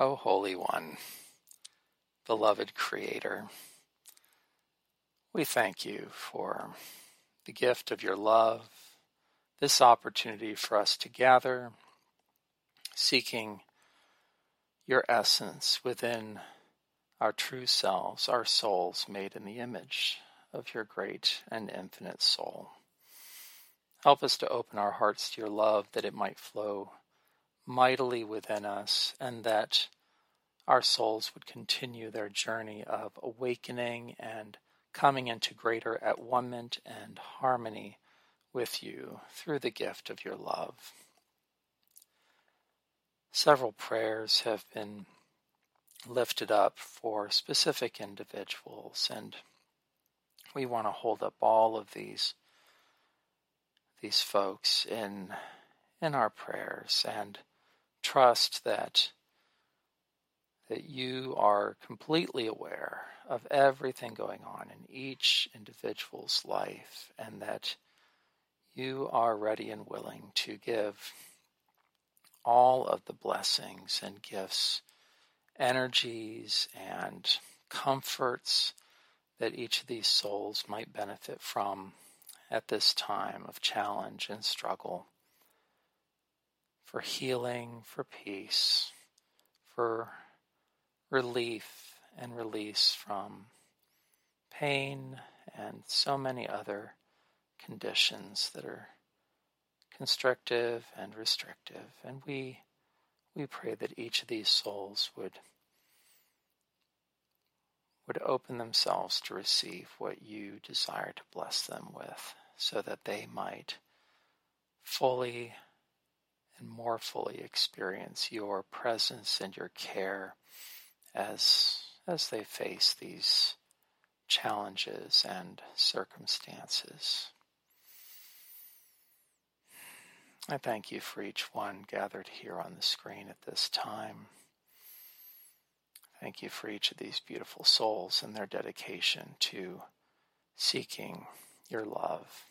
O Holy One, beloved Creator, we thank you for the gift of your love, this opportunity for us to gather, seeking your essence within our true selves, our souls made in the image of your great and infinite soul. Help us to open our hearts to your love that it might flow mightily within us and that our souls would continue their journey of awakening and coming into greater at one and harmony with you through the gift of your love. Several prayers have been lifted up for specific individuals, and we want to hold up all of these these folks in in our prayers and trust that that you are completely aware of everything going on in each individual's life and that you are ready and willing to give all of the blessings and gifts, energies and comforts that each of these souls might benefit from at this time of challenge and struggle for healing, for peace, for relief and release from pain and so many other conditions that are constrictive and restrictive. And we we pray that each of these souls would would open themselves to receive what you desire to bless them with so that they might fully and more fully experience your presence and your care as as they face these challenges and circumstances. I thank you for each one gathered here on the screen at this time. Thank you for each of these beautiful souls and their dedication to seeking your love,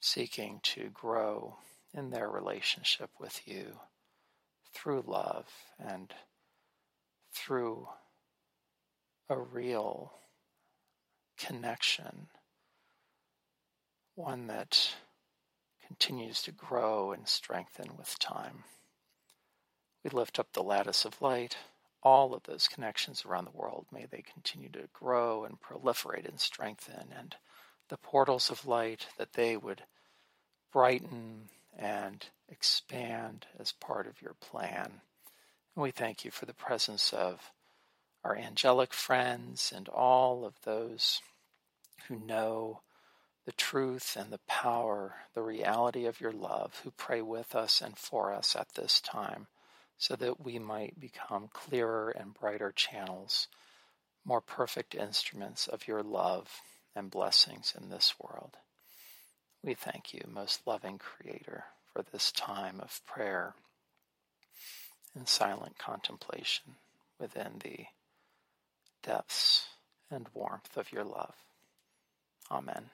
seeking to grow in their relationship with you through love and through a real connection, one that continues to grow and strengthen with time. We lift up the lattice of light, all of those connections around the world. May they continue to grow and proliferate and strengthen, and the portals of light that they would brighten and expand as part of your plan. And we thank you for the presence of our angelic friends and all of those who know the truth and the power, the reality of your love, who pray with us and for us at this time, so that we might become clearer and brighter channels, more perfect instruments of your love and blessings in this world. We thank you, most loving Creator, for this time of prayer and silent contemplation within the depths and warmth of your love. Amen.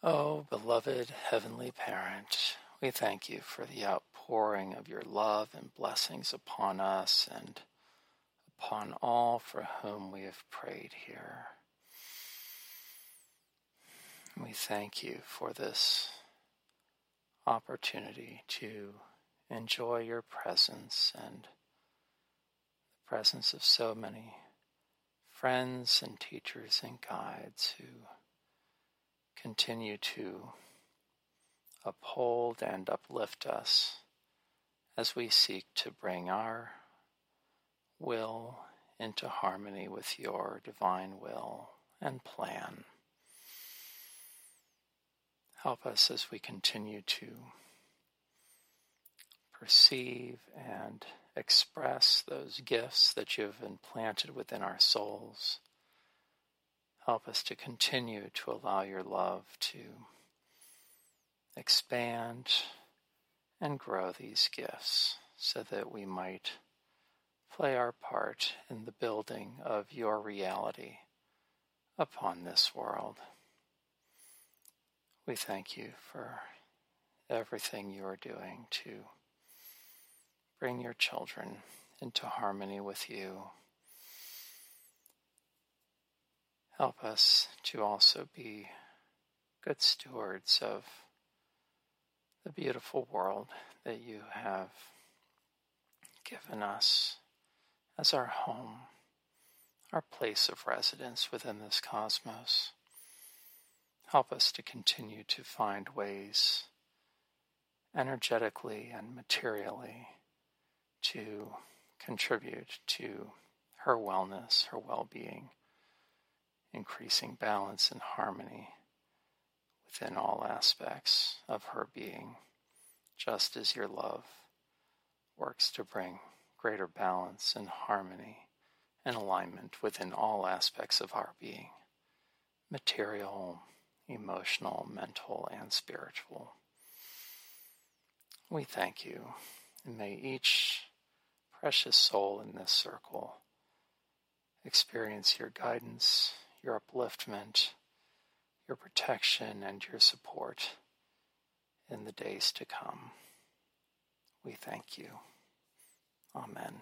Oh, beloved Heavenly Parent, we thank you for the outpouring of your love and blessings upon us and upon all for whom we have prayed here. We thank you for this opportunity to enjoy your presence and the presence of so many friends and teachers and guides who continue to uphold and uplift us as we seek to bring our will into harmony with your divine will and plan. Help us as we continue to perceive and express those gifts that you have implanted within our souls. Help us to continue to allow your love to expand and grow these gifts so that we might play our part in the building of your reality upon this world. We thank you for everything you are doing to bring your children into harmony with you. Help us to also be good stewards of the beautiful world that you have given us as our home, our place of residence within this cosmos. Help us to continue to find ways, energetically and materially, to contribute to her wellness, her well being, increasing balance and harmony within all aspects of her being, just as your love works to bring greater balance and harmony and alignment within all aspects of our being material, emotional, mental, and spiritual. We thank you, and may each precious soul in this circle experience your guidance, your upliftment, your protection, and your support in the days to come. We thank you. Amen.